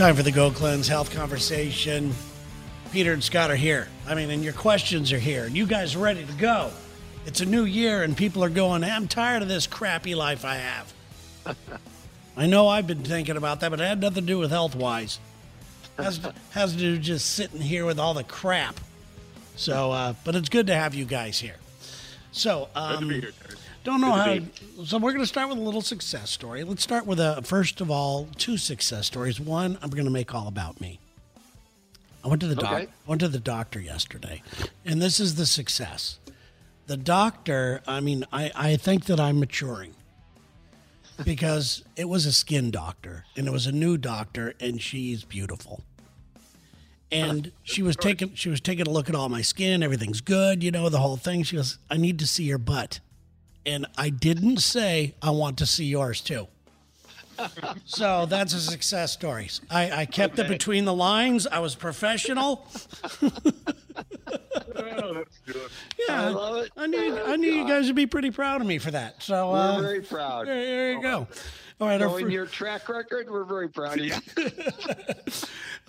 time for the Go Cleanse Health Conversation. Peter and Scott are here. I mean, and your questions are here, and you guys are ready to go. It's a new year, and people are going, I'm tired of this crappy life I have. I know I've been thinking about that, but it had nothing to do with health wise. Has, has to do just sitting here with all the crap. So, uh, but it's good to have you guys here. So, um, here, don't know how. So we're going to start with a little success story. Let's start with a first of all two success stories. One, I'm going to make all about me. I went to the doc. Okay. I went to the doctor yesterday, and this is the success. The doctor. I mean, I I think that I'm maturing because it was a skin doctor and it was a new doctor, and she's beautiful. And she was taking she was taking a look at all my skin. Everything's good, you know, the whole thing. She goes, "I need to see your butt." And I didn't say I want to see yours too. so that's a success story. I, I kept it between the lines. I was professional. Oh, that's good. Yeah, I love it. I knew Oh, I knew you guys would be pretty proud of me for that. So We're uh, very proud. there, there you go. All right, Knowing fir- your track record, we're very proud of you.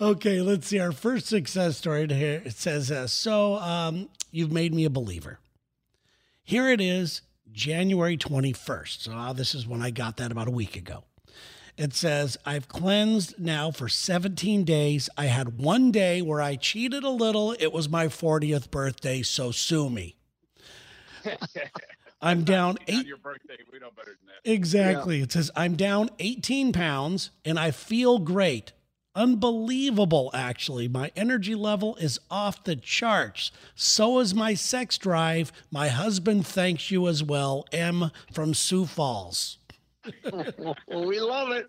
okay. Let's see our first success story. To here it says, uh, "So um, you've made me a believer." Here it is, January twenty first. So uh, this is when I got that about a week ago. It says, I've cleansed now for 17 days. I had one day where I cheated a little. It was my 40th birthday, so sue me. I'm down eight. your birthday, we know better than that. Exactly. It says, I'm down 18 pounds and I feel great. Unbelievable, actually. My energy level is off the charts. So is my sex drive. My husband thanks you as well. M from Sioux Falls. well, we love it.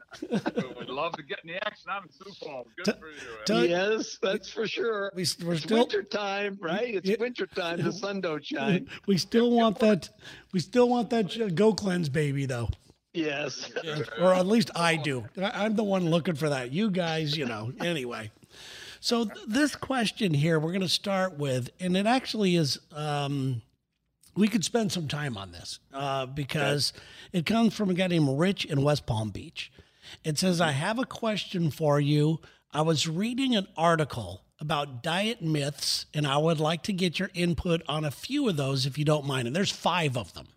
we love to get in the action. I'm in Sioux Falls. Good for you. Tell- Uh, yes, that's for sure. We, we're It's still. winter time, right? It's Yeah. winter time. The sun don't shine. We still want that. We still want that Go Cleanse baby, though, Yes. or at least I do. I- I'm the one looking for that. You guys, you know. Anyway, so th- this question here, we're going to start with, and it actually is. Um, we could spend some time on this uh, because it comes from a guy named Rich in West Palm Beach. It says, I have a question for you. I was reading an article about diet myths, and I would like to get your input on a few of those if you don't mind. And there's five of them.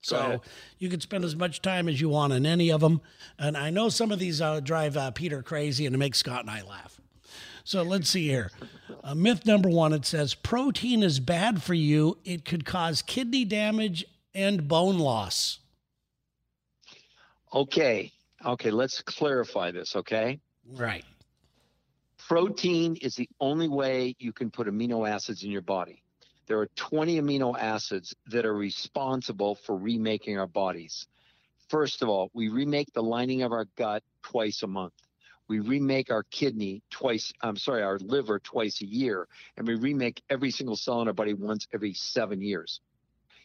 So you can spend as much time as you want on any of them. And I know some of these uh, drive uh, Peter crazy and it makes Scott and I laugh. So let's see here. Uh, myth number one it says protein is bad for you, it could cause kidney damage and bone loss. Okay. Okay. Let's clarify this. Okay. Right. Protein is the only way you can put amino acids in your body. There are 20 amino acids that are responsible for remaking our bodies. First of all, we remake the lining of our gut twice a month. We remake our kidney twice, I'm sorry, our liver twice a year. And we remake every single cell in our body once every seven years.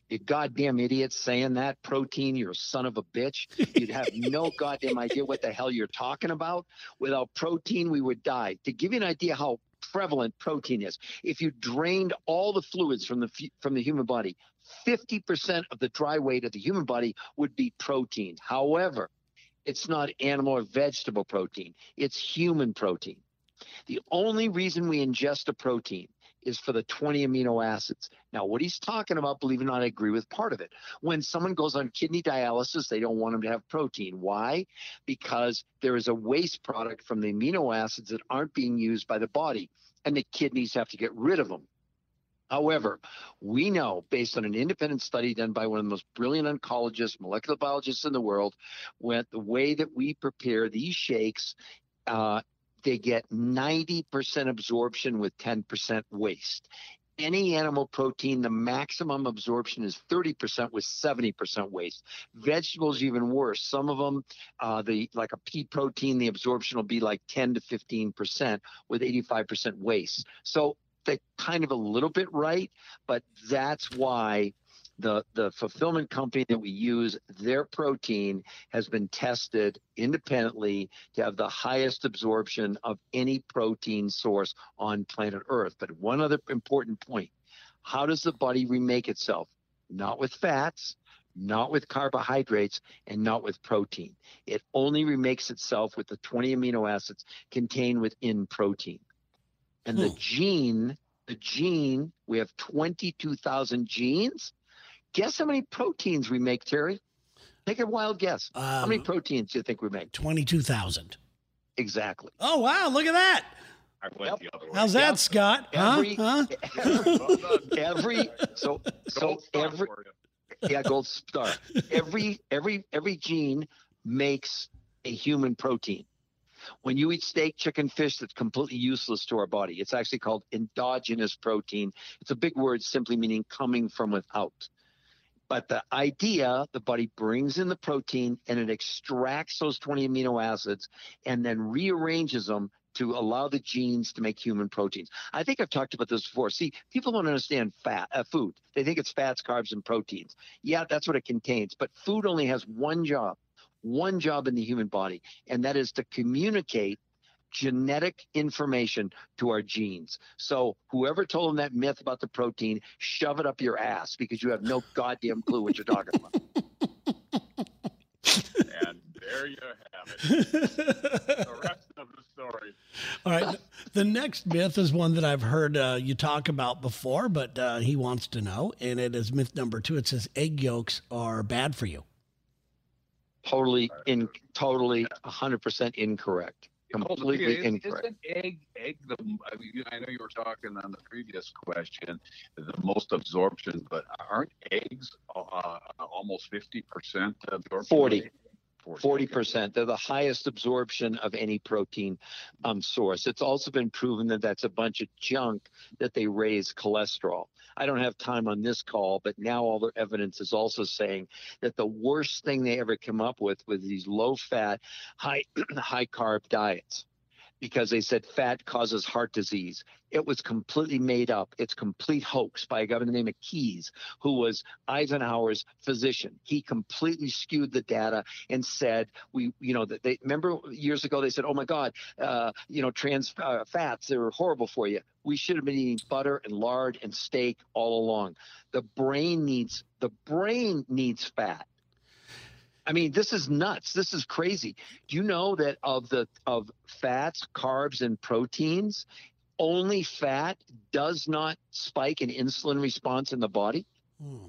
You goddamn idiot saying that protein, you're a son of a bitch. You'd have no goddamn idea what the hell you're talking about. Without protein, we would die. To give you an idea how prevalent protein is, if you drained all the fluids from the from the human body, 50% of the dry weight of the human body would be protein. However, it's not animal or vegetable protein, it's human protein. The only reason we ingest a protein is for the 20 amino acids. Now, what he's talking about, believe it or not, I agree with part of it. When someone goes on kidney dialysis, they don't want them to have protein. Why? Because there is a waste product from the amino acids that aren't being used by the body, and the kidneys have to get rid of them. However, we know based on an independent study done by one of the most brilliant oncologists, molecular biologists in the world, when the way that we prepare these shakes, uh, they get 90% absorption with 10% waste. Any animal protein, the maximum absorption is 30% with 70% waste. Vegetables even worse. Some of them, uh, the like a pea protein, the absorption will be like 10 to 15% with 85% waste. So they're kind of a little bit right, but that's why the the fulfillment company that we use, their protein has been tested independently to have the highest absorption of any protein source on planet Earth. But one other important point: how does the body remake itself? Not with fats, not with carbohydrates and not with protein. It only remakes itself with the 20 amino acids contained within protein. And the Hmm. gene, the gene, we have 22,000 genes. Guess how many proteins we make, Terry? Take a wild guess. how many Um, proteins do you think we make? 22,000. Exactly. Oh, wow. Look at that. I went Yep. the other way. How's that, Yep. Scott? Huh? Every- huh? Well every so so every yeah gold star every every every gene makes a human protein when you eat steak chicken fish that's completely useless to our body it's actually called endogenous protein it's a big word simply meaning coming from without but the idea the body brings in the protein and it extracts those 20 amino acids and then rearranges them to allow the genes to make human proteins. I think I've talked about this before. See, people don't understand fat, uh, food. They think it's fats, carbs, and proteins. Yeah, that's what it contains. But food only has one job, one job in the human body, and that is to communicate genetic information to our genes. So whoever told them that myth about the protein, shove it up your ass because you have no goddamn clue what you're talking about. And there you have it. The rest of the story. All right. The next myth is one that I've heard uh, you talk about before, but uh, he wants to know. And it is myth number two. It says egg yolks are bad for you. Totally in totally 100% incorrect. Hold on, Completely is- incorrect. Isn't egg egg the? I, mean, I know you were talking on the previous question, the most absorption, but aren't eggs uh, almost fifty percent absorption? 40. rate? Forty percent. They're the highest absorption of any protein um, source. It's also been proven that that's a bunch of junk that they raise cholesterol. I don't have time on this call, but now all the evidence is also saying that the worst thing they ever come up with was these low-fat, high high carb diets. Because they said fat causes heart disease. It was completely made up. It's complete hoax by a guy by the name of Keys, who was Eisenhower's physician. He completely skewed the data and said we you know that they remember years ago they said oh my god uh, you know trans uh, fats they're horrible for you we should have been eating butter and lard and steak all along the brain needs the brain needs fat I mean, this is nuts. This is crazy. Do you know that of the of fats, carbs, and proteins, only fat does not spike an insulin response in the body? Hmm.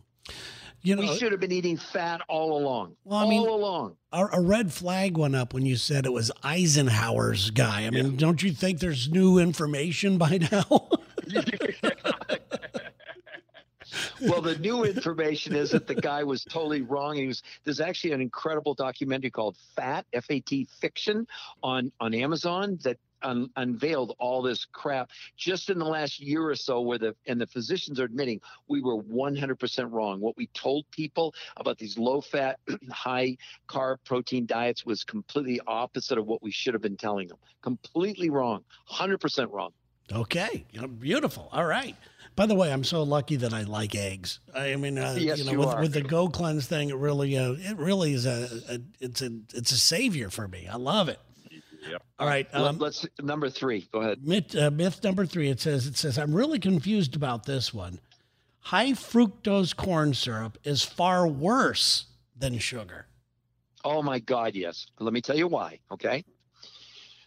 You know, we should have been eating fat all along. Well, I all mean- along. a, a red flag went up when you said it was Eisenhower's guy. I mean, don't you think there's new information by now? well, the new information is that the guy was totally wrong. He was. There's actually an incredible documentary called Fat F A T Fiction on on Amazon that un, unveiled all this crap just in the last year or so. Where the and the physicians are admitting we were 100% wrong. What we told people about these low fat, high carb protein diets was completely opposite of what we should have been telling them. Completely wrong. 100% wrong. okay, beautiful. All right. By the way, I'm so lucky that I like eggs. I mean, uh, Yes, you know, you with, with the Go Cleanse thing, it really, uh, it really is a, a, it's a, it's a savior for me. I love it. Yep. All right. Let- Um, Let's number three. Go ahead. myth, uh, myth number three. It says, it says, I'm really confused about this one. High fructose corn syrup is far worse than sugar. Oh my God, yes. Let me tell you why. Okay.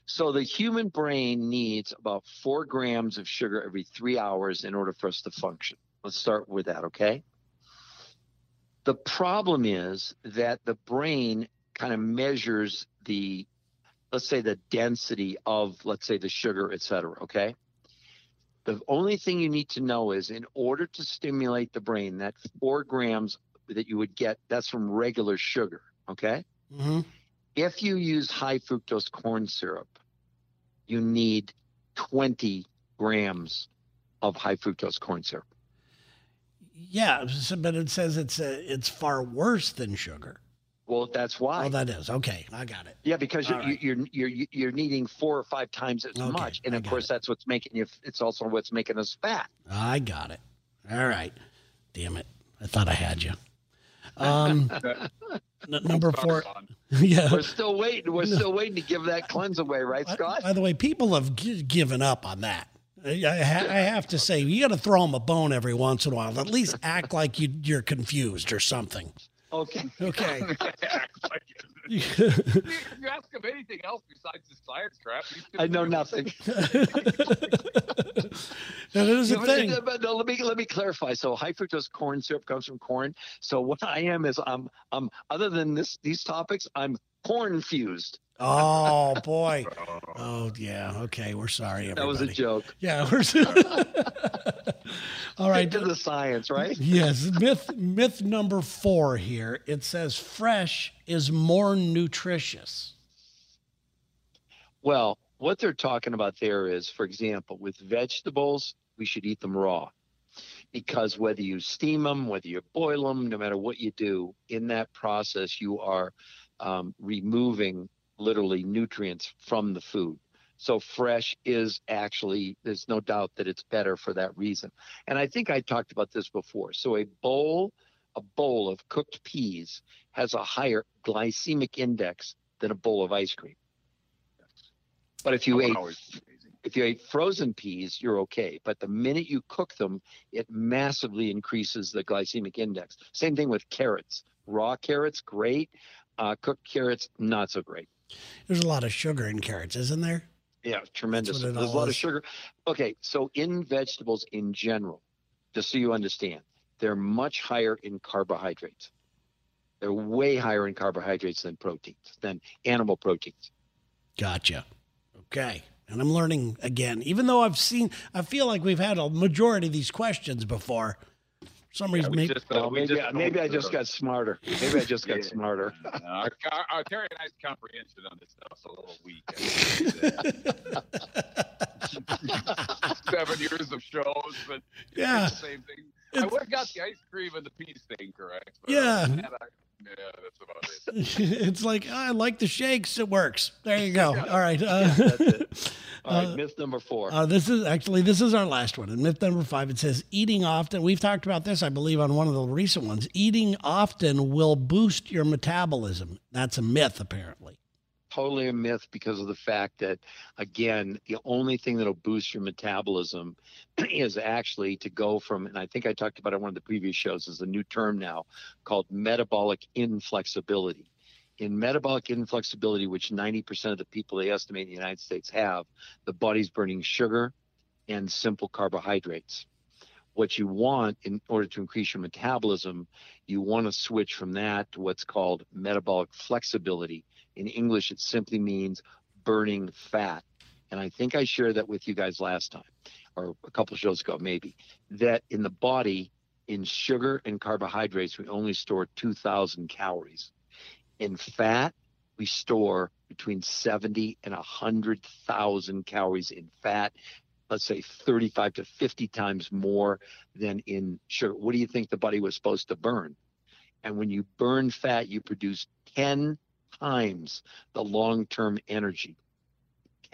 So the human brain needs about four grams of sugar every three hours in order for us to function. Let's start with that. Okay. The problem is that the brain kind of measures the, let's say, the density of, let's say, the sugar, et cetera. Okay. The only thing you need to know is in order to stimulate the brain, that four grams that you would get, that's from regular sugar. Okay hmm if you use high fructose corn syrup, you need 20 grams of high fructose corn syrup. Yeah, but it says it's uh, it's far worse than sugar. Well, that's why. Oh, that is okay. I got it. yeah, because you're, All right. you're you're you're needing four or five times as Okay, much, and of course it. that's what's making you. It's also what's making us fat. I got it. All right. Damn it. I thought I had you. Um, n- number four. Yeah. We're still waiting. We're still waiting to give that cleanse away, right, By, Scott? by the way, people have gi- given up on that. I, I ha- I have to say, you got to throw them a bone every once in a while. At least act like you, you're confused or something. Okay. Okay. you ask him anything else besides the science crap. he's I know nothing. That is a thing. Uh, but no, let me let me clarify. So high fructose corn syrup comes from corn. So what I am is I'm I'm other than this these topics, I'm corn fused. Oh boy. Oh, Oh yeah. Okay. We're sorry, everybody. That was a joke. Yeah. We're. All right. Stick to the science, right? Yes. Myth. Myth number four here. It says fresh is more nutritious. Well, what they're talking about there is, for example, with vegetables, we should eat them raw. Because whether you steam them, whether you boil them, no matter what you do, in that process, you are um, removing literally nutrients from the food. So fresh is actually, there's no doubt that it's better for that reason. And I think I talked about this before. So a bowl, a bowl of cooked peas has a higher glycemic index than a bowl of ice cream. But if you ate hour is amazing. If you ate frozen peas, you're okay. But the minute you cook them, it massively increases the glycemic index. Same thing with carrots. Raw carrots, great. Uh, cooked carrots, not so great. There's a lot of sugar in carrots, isn't there? Yeah, tremendous. There's a lot of sugar. Okay, so in vegetables in general, just so you understand, they're much higher in carbohydrates. They're way higher in carbohydrates than proteins, than animal proteins. Gotcha. Okay. And I'm learning again, even though I've seen, I feel like we've had a majority of these questions before. For some reason, we maybe, just, uh, maybe, just maybe I just got smarter. Maybe I just got Yeah. smarter. Uh, our, our, our Terry and I's comprehension on this stuff's a little weak. Seven years of shows, but Yeah. the same thing. I would have got the ice cream and the pea thing correct. but Yeah. other than that, I- yeah, that's about it. it's like, "Oh, I like the shakes. It works. There you go. All right. Uh, that's it. All right, Uh, myth number four. Uh, this is actually this is our last one. And myth number five, it says eating often. We've talked about this, I believe, on one of the recent ones. Eating often will boost your metabolism. That's a myth, apparently. Totally a myth because of the fact that, again, the only thing that'll boost your metabolism is actually to go from, and I think I talked about it on one of the previous shows, is a new term now called metabolic inflexibility. In metabolic inflexibility, which 90% of the people they estimate in the United States have, the body's burning sugar and simple carbohydrates. What you want in order to increase your metabolism, you want to switch from that to what's called metabolic flexibility. In English, it simply means burning fat. And I think I shared that with you guys last time, or a couple shows ago, maybe, that in the body, in sugar and carbohydrates, we only store 2,000 calories. In fat, we store between 70 and 100,000 calories in fat. Let's say 35 to 50 times more than in sugar. What do you think the body was supposed to burn? And when you burn fat, you produce 10 times the long term energy.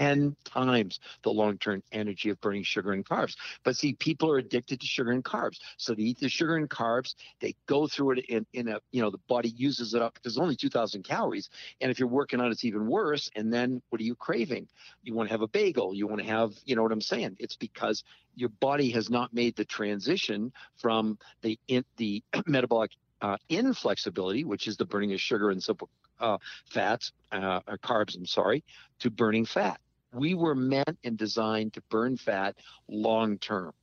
10 times the long term energy of burning sugar and carbs. But see, people are addicted to sugar and carbs. So they eat the sugar and carbs, they go through it in, in a, you know, the body uses it up because only 2,000 calories. And if you're working on it, it's even worse. And then what are you craving? You want to have a bagel. You want to have, you know what I'm saying? It's because your body has not made the transition from the, in, the metabolic uh, inflexibility, which is the burning of sugar and simple uh, fats, uh, or carbs, I'm sorry, to burning fat. We were meant and designed to burn fat long term.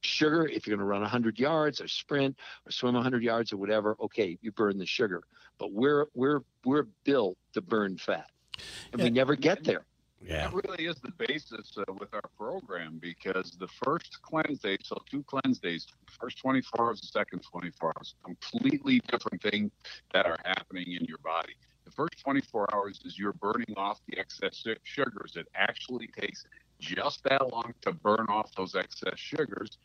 Sugar, if you're going to run 100 yards or sprint or swim 100 yards or whatever, okay, you burn the sugar. But we're we're we're built to burn fat, and we never get there. Yeah. That really is the basis uh, with our program because the first cleanse day, so two cleanse days, first 24 hours, the second 24 hours, completely different thing that are happening in your body. The first 24 hours is you're burning off the excess sugars. It actually takes just that long to burn off those excess sugars.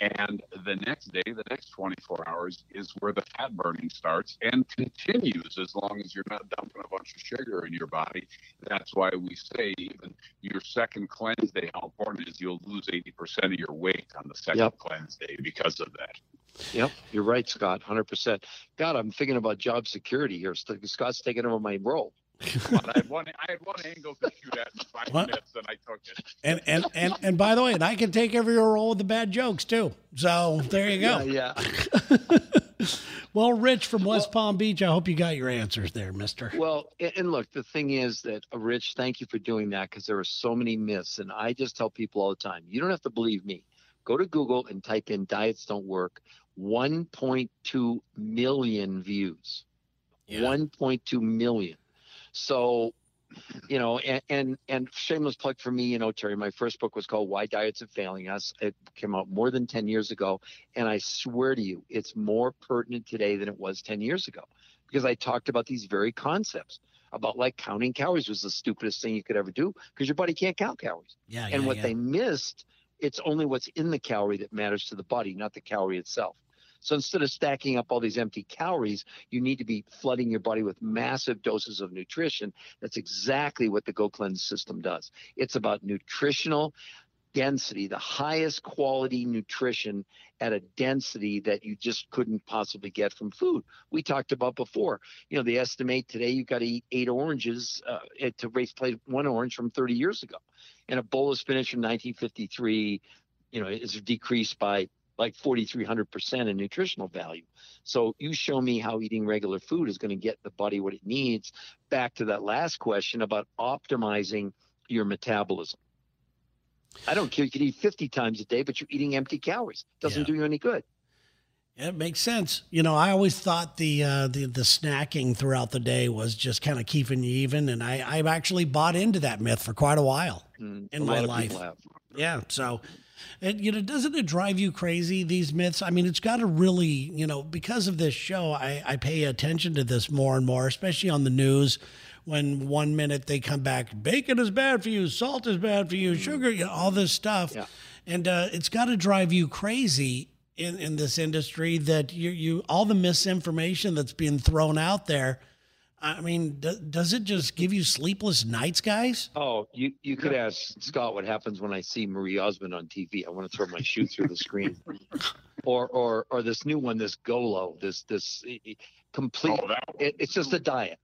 And the next day, the next 24 hours, is where the fat burning starts and continues as long as you're not dumping a bunch of sugar in your body. That's why we say even your second cleanse day, how important it is you'll lose 80% of your weight on the second Yep. cleanse day because of that. Yep, you're right, Scott, 100%. God, I'm thinking about job security here. Scott's taking over my role. But I had one, I had one angle to shoot at in five What? minutes, and I took it. And and and and by the way, and I can take every role with the bad jokes too. So there you go. Yeah, yeah. well, Rich from West Palm Beach, I hope you got your answers there, mister. Well, and, and look, the thing is that, uh, Rich, thank you for doing that because there are so many myths. And I just tell people all the time you don't have to believe me. Go to Google and type in diets don't work. 1.2 million views. Yeah. 1.2 million. So, you know, and, and and shameless plug for me, you know, Terry. My first book was called Why Diets Are Failing Us. It came out more than 10 years ago, and I swear to you, it's more pertinent today than it was 10 years ago because I talked about these very concepts about like counting calories was the stupidest thing you could ever do because your body can't count calories. Yeah, and yeah, what yeah. they missed, it's only what's in the calorie that matters to the body, not the calorie itself. So instead of stacking up all these empty calories, you need to be flooding your body with massive doses of nutrition. That's exactly what the Go Cleanse system does. It's about nutritional density, the highest quality nutrition at a density that you just couldn't possibly get from food. We talked about before. You know, they estimate today you've got to eat eight oranges uh, to replace one orange from 30 years ago. And a bowl of spinach from 1953, you know, is decreased by like 4,300% in nutritional value. So you show me how eating regular food is going to get the body what it needs. Back to that last question about optimizing your metabolism. I don't care. You could eat 50 times a day, but you're eating empty calories. Doesn't Yeah. do you any good. Yeah, It makes sense. You know, I always thought the uh, the the snacking throughout the day was just kind of keeping you even, and I I've actually bought into that myth for quite a while. Mm, In a my life. Yeah, so. And, you know, doesn't it drive you crazy, these myths? I mean, it's got to really, you know, because of this show, I, I pay attention to this more and more, especially on the news when one minute they come back, bacon is bad for you, salt is bad for you, sugar, you know, all this stuff. Yeah. And uh, it's got to drive you crazy in, in this industry that you, you, all the misinformation that's being thrown out there. I mean, d- does it just give you sleepless nights, guys? Oh, you, you could ask Scott what happens when I see Marie Osmond on TV. I want to throw my shoe through the screen. Or, or, or this new one, this Golo, this, this complete. Oh. It, it's just a diet.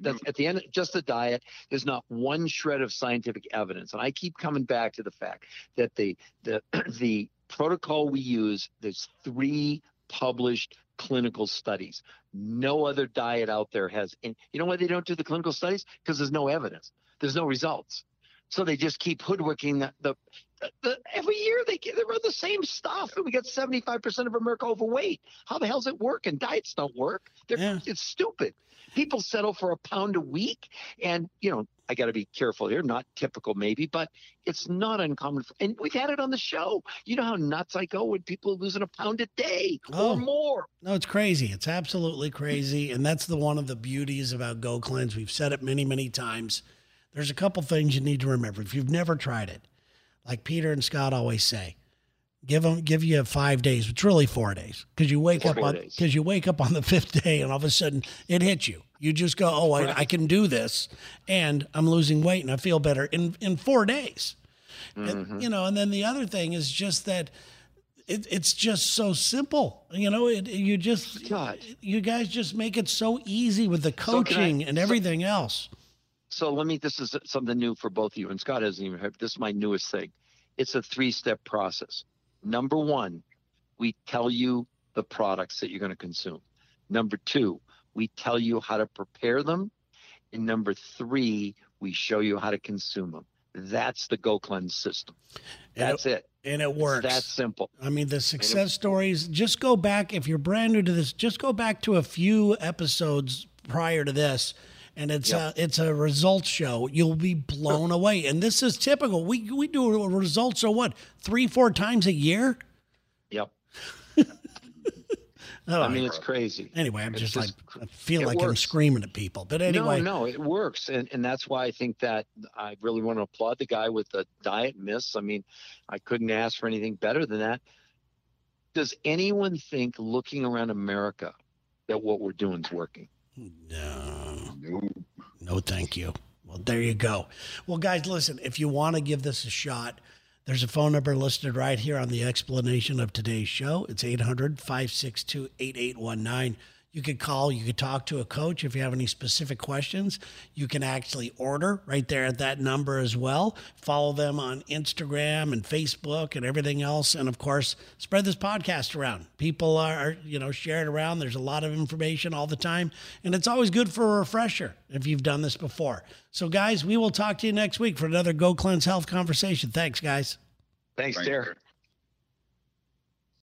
That's at the end, just a diet. There's not one shred of scientific evidence, and I keep coming back to the fact that the the the protocol we use. There's three published clinical studies. No other diet out there has. And you know why they don't do the clinical studies? Because there's no evidence. There's no results. So they just keep hoodwinking the, the, the every year they get- same stuff, and we got 75% of America overweight. How the hell's it working? Diets don't work. They're, Yeah. It's stupid. People settle for a pound a week, and you know I got to be careful here. Not typical, maybe, but it's not uncommon. For, and we've had it on the show. You know how nuts I go when people are losing a pound a day Oh. or more. No, it's crazy. It's absolutely crazy. And that's the one of the beauties about Go Cleanse. We've said it many, many times. There's a couple things you need to remember. If you've never tried it, like Peter and Scott always say, give them give you five days. It's really four days because you wake Four up on because you wake up on the fifth day and all of a sudden it hits you. You just go, oh, I, I can do this, and I'm losing weight and I feel better in in four days. And, mm-hmm. you know, and then the other thing is just that it, it's just so simple. You know, it, you just God. you guys just make it so easy with the So I- coaching and so- everything else. So let me. This is something new for both of you, and Scott hasn't even heard. This is my newest thing. It's a three-step process. Number one, we tell you the products that you're going to consume. Number two, we tell you how to prepare them, and number three, we show you how to consume them. That's the Go Cleanse system. And That's it. And it It's works. that simple. I mean, the success stories, just go back. If you're brand new to this, just go back to a few episodes prior to this. And it's Yep. a it's a results show. You'll be blown away. And this is typical. We we do a results so what three four times a year. Yep. Oh, I mean, it's crazy. anyway, I'm just, just- like I feel like I'm screaming at people. But anyway, No, no, it works, and and that's why I think that I really want to applaud the guy with the diet miss. I mean, I couldn't ask for anything better than that. Does anyone think, looking around America, that what we're doing is working? No. No. No, thank you. Well, there you go. Well, guys, listen, if you want to give this a shot, there's a phone number listed right here on the explanation of today's show. It's 800 562 8819. You could call, you could talk to a coach if you have any specific questions. You can actually order right there at that number as well. Follow them on Instagram and Facebook and everything else. And of course, spread this podcast around. People are, you know, share it around. There's a lot of information all the time. And it's always good for a refresher if you've done this before. So, guys, we will talk to you next week for another Go Cleanse Health conversation. Thanks, guys. Thanks, Thanks, Derek. Derek.